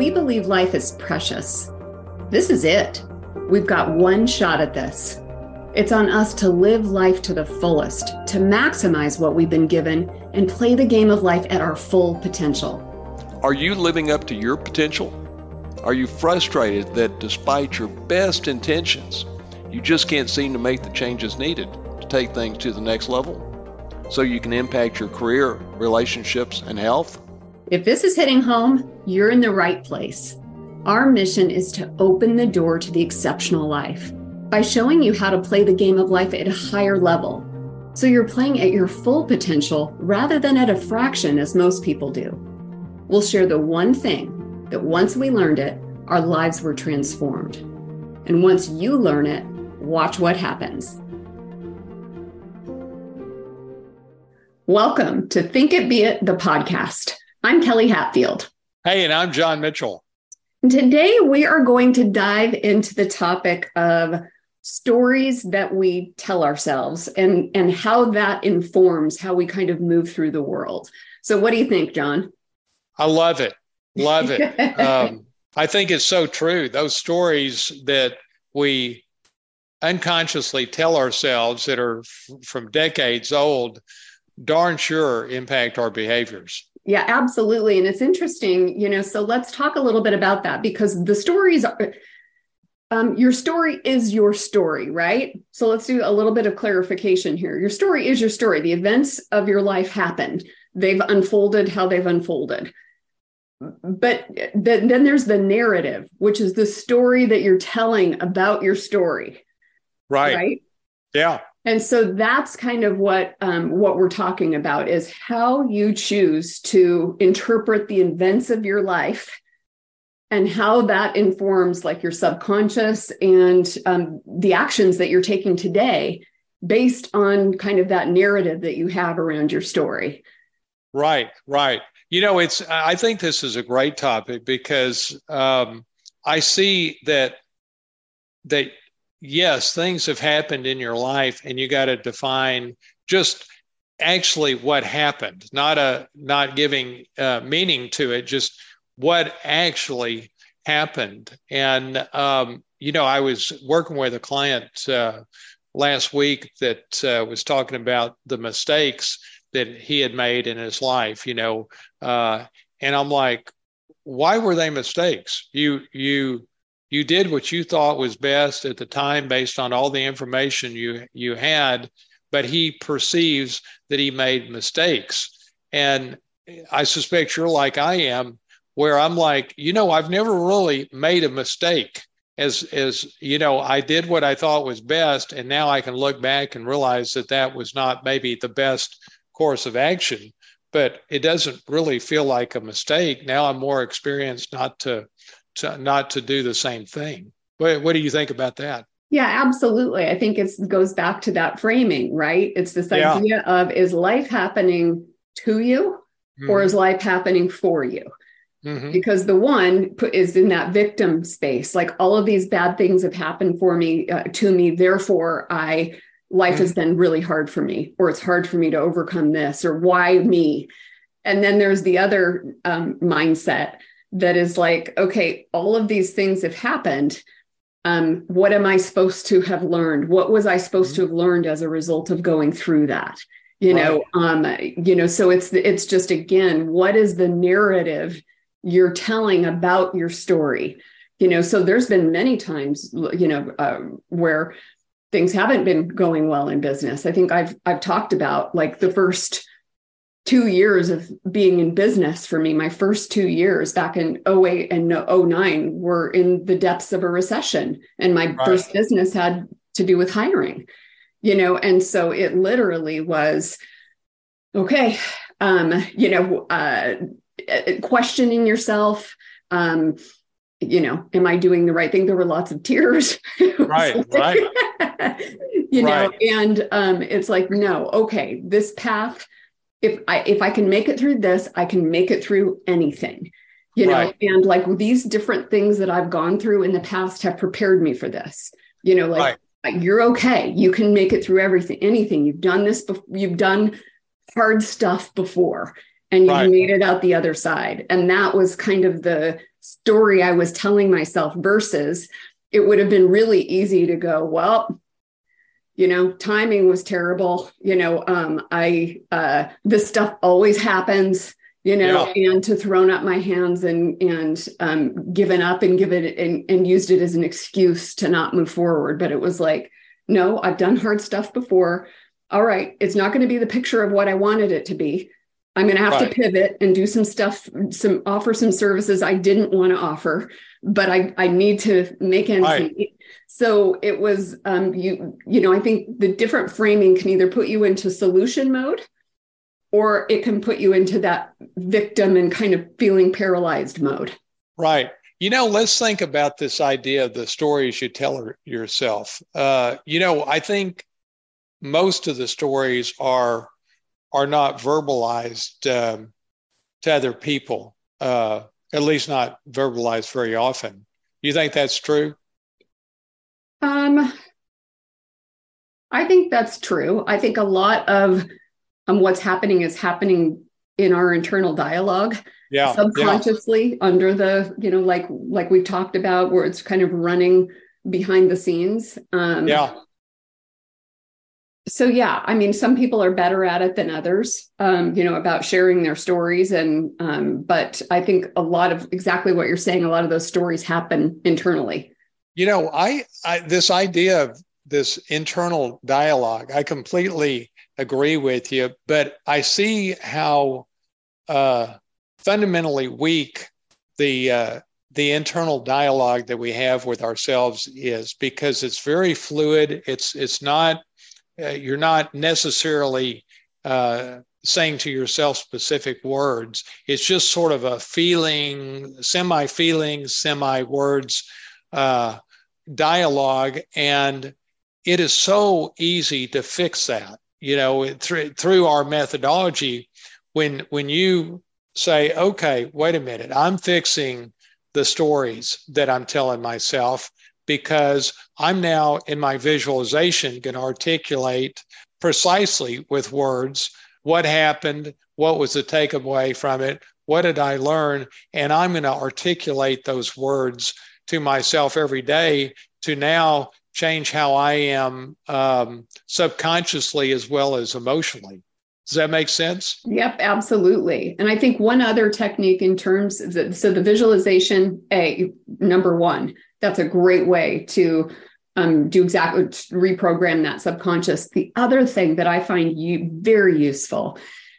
We believe life is precious. This is it. We've got one shot at this. It's on us to live life to the fullest, to maximize what we've been given, and play the game of life at our full potential. Are you living up to your potential? Are you frustrated that despite your best intentions, you just can't seem to make the changes needed to take things to the next level so you can impact your career, relationships, and health? If this is hitting home, you're in the right place. Our mission is to open the door to the exceptional life by showing you how to play the game of life at a higher level. So you're playing at your full potential rather than at a fraction as most people do. We'll share the one thing that once we learned it, our lives were transformed. And once you learn it, watch what happens. Welcome to Think It Be It, the podcast. I'm Kelly Hatfield. Hey, and I'm John Mitchell. Today, we are going to dive into the topic of stories that we tell ourselves and, and how that informs how we kind of move through the world. So, what do you think, John? I love it. Love it. um, I think it's so true. Those stories that we unconsciously tell ourselves that are f- from decades old darn sure impact our behaviors. Yeah, absolutely. And it's interesting, you know, so let's talk a little bit about that because the stories are, um, your story is your story, right? So let's do a little bit of clarification here. Your story is your story. The events of your life happened, they've unfolded how they've unfolded. But then there's the narrative, which is the story that you're telling about your story. Right. Right. Yeah. And so that's kind of what um, what we're talking about is how you choose to interpret the events of your life and how that informs like your subconscious and um, the actions that you're taking today based on kind of that narrative that you have around your story. Right, right. You know, it's I think this is a great topic because um, I see that that yes, things have happened in your life and you got to define just actually what happened, not a not giving uh, meaning to it, just what actually happened. And um, you know, I was working with a client uh, last week that uh, was talking about the mistakes that he had made in his life. You know, uh, and I'm like, why were they mistakes? You you you did what you thought was best at the time based on all the information you you had but he perceives that he made mistakes. And i suspect you're like i am where i'm like you know i've never really made a mistake as as you know i did what i thought was best and now i can look back and realize that that was not maybe the best course of action but it doesn't really feel like a mistake. Now i'm more experienced not to to not to do the same thing. What, what do you think about that? Yeah, absolutely. I think it goes back to that framing, right? It's this yeah. idea of is life happening to you mm-hmm. or is life happening for you? Mm-hmm. Because the one is in that victim space, like all of these bad things have happened for me, uh, to me. Therefore, I life mm-hmm. has been really hard for me, or it's hard for me to overcome this, or why me? And then there's the other um, mindset that is like, okay, all of these things have happened. Um, what am I supposed to have learned? What was I supposed to have learned as a result of going through that? You right. know, um, you know, so it's it's just again, what is the narrative you're telling about your story? You know, so there's been many times, you know, uh, where things haven't been going well in business. I think I've I've talked about like the first two years of being in business for me. My first two years back in 08 and 09 were in the depths of a recession. And my right. first business had to do with hiring, you know, and so it literally was okay, um, you know, uh, questioning yourself. Um, you know, am I doing the right thing? There were lots of tears. right, right. you know, right. and um, it's like, no, okay, this path if I if I can make it through this, I can make it through anything. You know, right. and like these different things that I've gone through in the past have prepared me for this. You know, like right. you're okay. You can make it through everything, anything. You've done this before, you've done hard stuff before and you right. made it out the other side. And that was kind of the story I was telling myself versus it would have been really easy to go, well, you know, timing was terrible. You know, um, I uh, this stuff always happens. You know, yeah. and to thrown up my hands and and um, given up and given it and, and used it as an excuse to not move forward. But it was like, no, I've done hard stuff before. All right, it's not going to be the picture of what I wanted it to be. I'm going to have right. to pivot and do some stuff, some offer some services I didn't want to offer, but I I need to make ends meet. So it was um, you you know I think the different framing can either put you into solution mode, or it can put you into that victim and kind of feeling paralyzed mode. Right. You know, let's think about this idea of the stories you tell yourself. Uh, you know, I think most of the stories are are not verbalized um, to other people, uh, at least not verbalized very often. You think that's true? Um, I think that's true. I think a lot of um, what's happening is happening in our internal dialogue yeah subconsciously yeah. under the you know like like we've talked about where it's kind of running behind the scenes um yeah so yeah i mean some people are better at it than others um, you know about sharing their stories and um, but i think a lot of exactly what you're saying a lot of those stories happen internally you know i, I this idea of this internal dialogue i completely agree with you but i see how uh, fundamentally weak the uh, the internal dialogue that we have with ourselves is because it's very fluid it's it's not uh, you're not necessarily uh, saying to yourself specific words. It's just sort of a feeling, semi feeling, semi words uh, dialogue. And it is so easy to fix that. You know, through, through our methodology, when, when you say, okay, wait a minute, I'm fixing the stories that I'm telling myself because I'm now in my visualization going to articulate precisely with words what happened, what was the takeaway from it, what did I learn, and I'm going to articulate those words to myself every day to now change how I am um, subconsciously as well as emotionally. Does that make sense? Yep, absolutely. And I think one other technique in terms of the, so the visualization, A, number one, that's a great way to um, do exactly reprogram that subconscious. The other thing that I find you very useful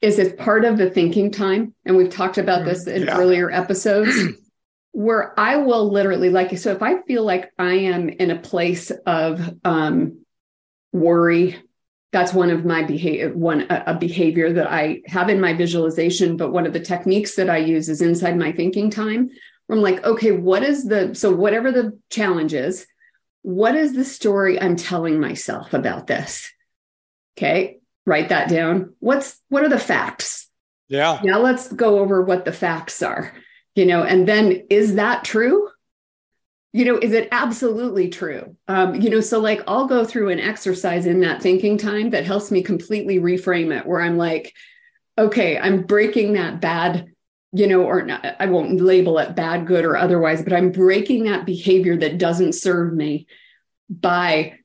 is as part of the thinking time, and we've talked about this in yeah. earlier episodes, where I will literally like so if I feel like I am in a place of um, worry, that's one of my behavior one a, a behavior that I have in my visualization. But one of the techniques that I use is inside my thinking time, Where I'm like, okay, what is the, so whatever the challenge is, what is the story I'm telling myself about this? Okay, write that down. What's, what are the facts? Yeah. Now let's go over what the facts are, you know, and then is that true? You know, is it absolutely true? Um, you know, so like I'll go through an exercise in that thinking time that helps me completely reframe it where I'm like, okay, I'm breaking that bad you know, or not, I won't label it bad, good, or otherwise, but I'm breaking that behavior that doesn't serve me by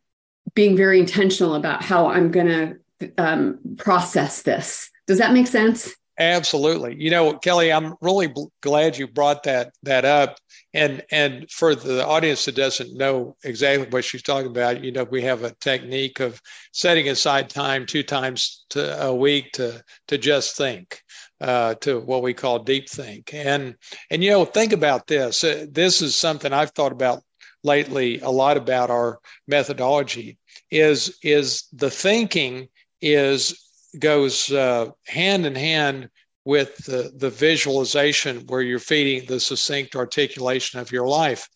being very intentional about how I'm going to um, process this. Does that make sense? Absolutely. You know, Kelly, I'm really glad you brought that that up. And and for the audience that doesn't know exactly what she's talking about, you know, we have a technique of setting aside time two times to a week to to just think uh, to what we call deep think. And and you know, think about this. Uh, this is something I've thought about lately a lot about our methodology. Is is the thinking is goes uh, hand in hand with the, the visualization where you're feeding the succinct articulation of your life.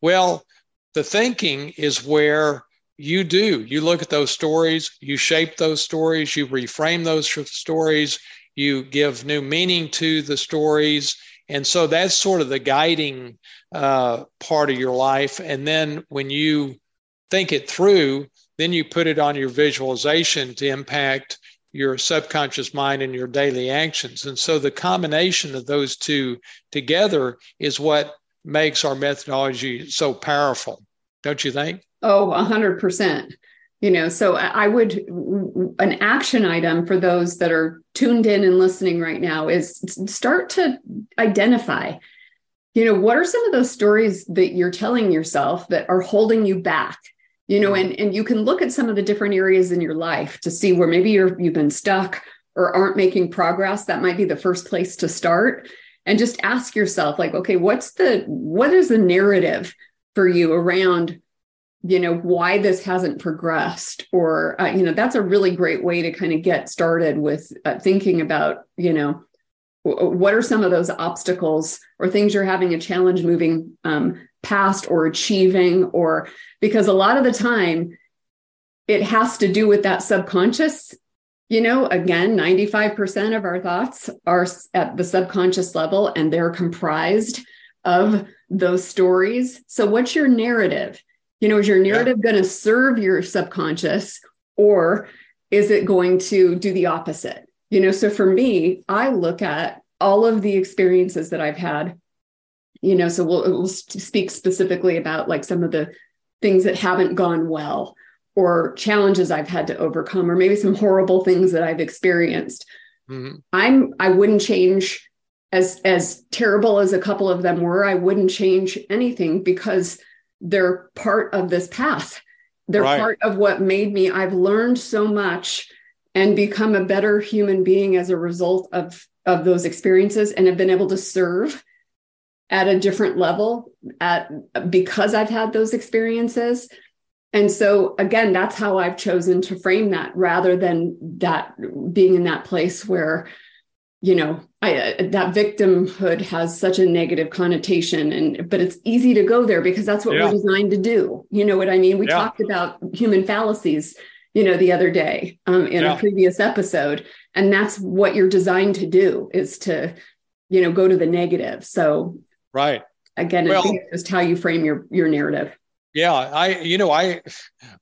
Well, the thinking is where you do. You look at those stories, you shape those stories, you reframe those stories, you give new meaning to the stories. And so that's sort of the guiding uh, part of your life. And then when you think it through, then you put it on your visualization to impact your subconscious mind and your daily actions. And so the combination of those two together is what makes our methodology so powerful, don't you think? Oh, 100%. You know, so I would, an action item for those that are tuned in and listening right now is start to identify, you know, what are some of those stories that you're telling yourself that are holding you back? You know, and, and you can look at some of the different areas in your life to see where maybe you're, you've been stuck or aren't making progress. That might be the first place to start. And just ask yourself like okay what's the what is the narrative for you around you know why this hasn't progressed? Or uh, you know that's a really great way to kind of get started with uh, thinking about you know what are some of those obstacles or things you're having a challenge moving um, past or achieving or because a lot of the time it has to do with that subconscious you know, again, 95% of our thoughts are at the subconscious level and they're comprised of those stories. So, what's your narrative? You know, is your narrative yeah. going to serve your subconscious or is it going to do the opposite? You know, so for me, I look at all of the experiences that I've had, you know, so we'll, we'll speak specifically about like some of the things that haven't gone well or challenges I've had to overcome, or maybe some horrible things that I've experienced. Mm-hmm. I'm I wouldn't change as as terrible as a couple of them were. I wouldn't change anything because they're part of this path. They're right. part of what made me. I've learned so much and become a better human being as a result of of those experiences and have been able to serve at a different level at because I've had those experiences and so again that's how i've chosen to frame that rather than that being in that place where you know I, uh, that victimhood has such a negative connotation and but it's easy to go there because that's what yeah. we're designed to do you know what i mean we yeah. talked about human fallacies you know the other day um, in yeah. a previous episode and that's what you're designed to do is to you know go to the negative so right again well, it's just how you frame your your narrative yeah, I you know I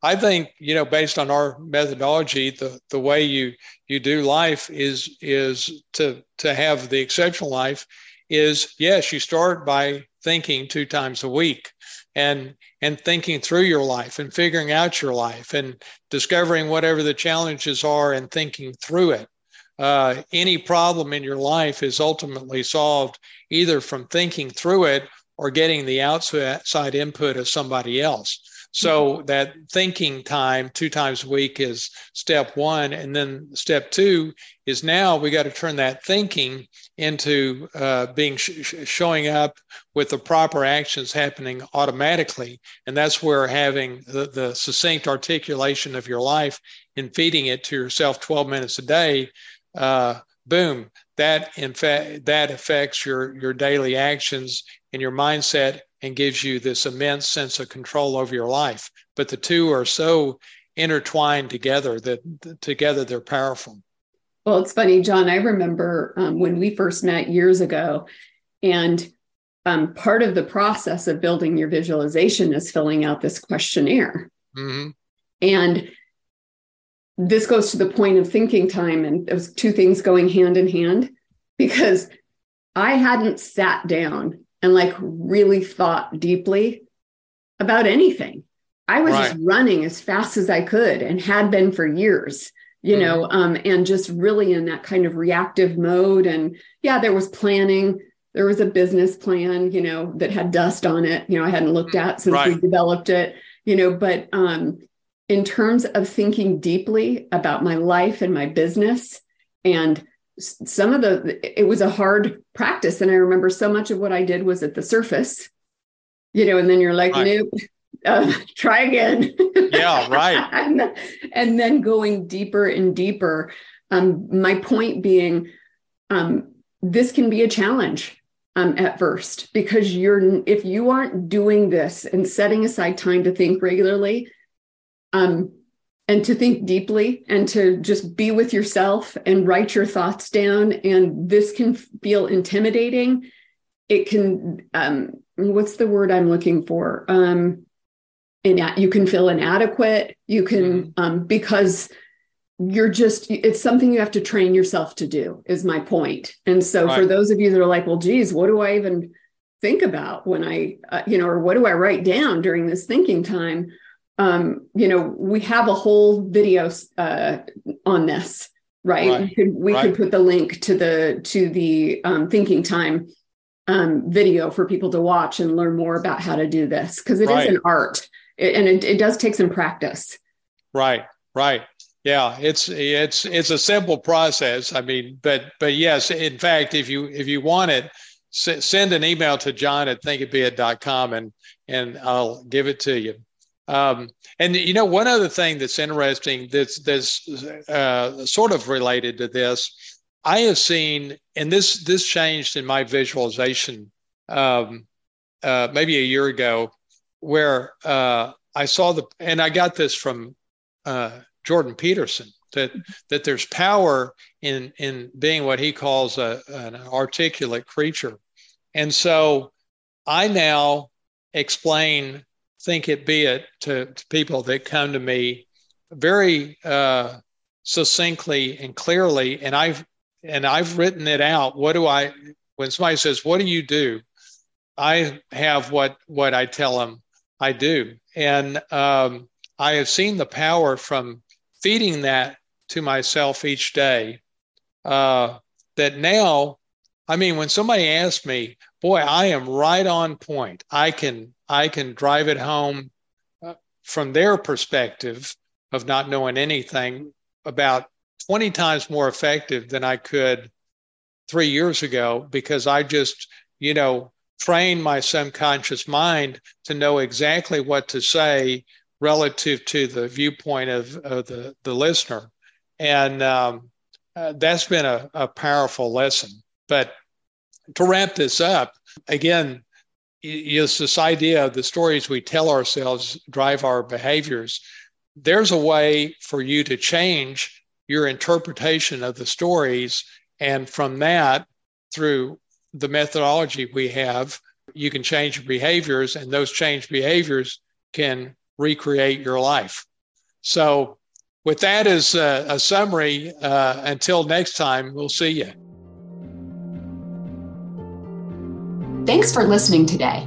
I think you know based on our methodology, the the way you you do life is is to to have the exceptional life is yes, you start by thinking two times a week and and thinking through your life and figuring out your life and discovering whatever the challenges are and thinking through it. Uh, any problem in your life is ultimately solved either from thinking through it or getting the outside input of somebody else. So mm-hmm. that thinking time two times a week is step one. And then step two is now we got to turn that thinking into uh, being sh- showing up with the proper actions happening automatically. And that's where having the, the succinct articulation of your life and feeding it to yourself 12 minutes a day, uh, boom, that in fact that affects your your daily actions and your mindset and gives you this immense sense of control over your life. But the two are so intertwined together that together they're powerful. Well, it's funny, John. I remember um, when we first met years ago, and um, part of the process of building your visualization is filling out this questionnaire. Mm-hmm. And this goes to the point of thinking time, and those two things going hand in hand because I hadn't sat down and like really thought deeply about anything. I was right. just running as fast as I could and had been for years, you mm know, um, and just really in that kind of reactive mode. And yeah, there was planning. There was a business plan, you know, that had dust on it, you know, I hadn't looked at since right. we developed it, you know, but um, in terms of thinking deeply about my life and my business. And some of the it was a hard practice. And i remember so much of what i did was at the surface you know and then you're like right. nope uh, try again. Yeah right. And, then, and, then going deeper and deeper. Um, my point being um, this can be a challenge um, at first because you're if you aren't doing this and setting aside time to think regularly um, and to think deeply and to just be with yourself and write your thoughts down. And this can feel intimidating. It can, um, what's the word I'm looking for? Um, and you can feel inadequate. You can, mm-hmm. um, because you're just, it's something you have to train yourself to do, is my point. And so right. for those of you that are like, well, geez, what do I even think about when I, uh, you know, or what do I write down during this thinking time? Um, you know, we have a whole video uh, on this, right? right. We could we right. could put the link to the to the um, thinking time um, video for people to watch and learn more about how to do this because it right. is an art it, and it, it does take some practice. Right, right. Yeah, it's it's it's a simple process. I mean, but but yes, in fact, if you if you want it, send an email to John at thinkitbeit.com and and I'll give it to you. Um, and you know, one other thing that's interesting that's that's uh, sort of related to this, I have seen, and this this changed in my visualization um, uh, maybe a year ago, where uh, I saw the, and I got this from uh, Jordan Peterson that that there's power in in being what he calls a, an articulate creature, and so I now explain think it be it to, to people that come to me very uh, succinctly and clearly, and I've and I've written it out. What do I when somebody says, "What do you do?" I have what what I tell them I do, and um, I have seen the power from feeding that to myself each day. Uh, that now, I mean, when somebody asks me, boy, I am right on point. I can I can drive it home uh, from their perspective of not knowing anything about 20 times more effective than I could three years ago because I just, you know, trained my subconscious mind to know exactly what to say relative to the viewpoint of, of the, the listener. And um, uh, that's been a, a powerful lesson. But to wrap this up, again, is this idea of the stories we tell ourselves drive our behaviors. There's a way for you to change your interpretation of the stories. And from that, through the methodology we have, you can change your behaviors, and those changed behaviors can recreate your life. So, with that as a, a summary, uh, until next time, we'll see you. Thanks for listening today.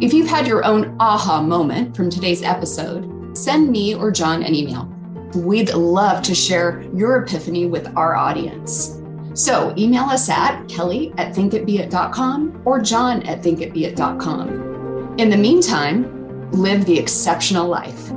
If you've had your own aha moment from today's episode, send me or John an email. We'd love to share your epiphany with our audience. So email us at kelly at thinkitbeit.com or john at thinkitbeit.com. In the meantime, live the exceptional life.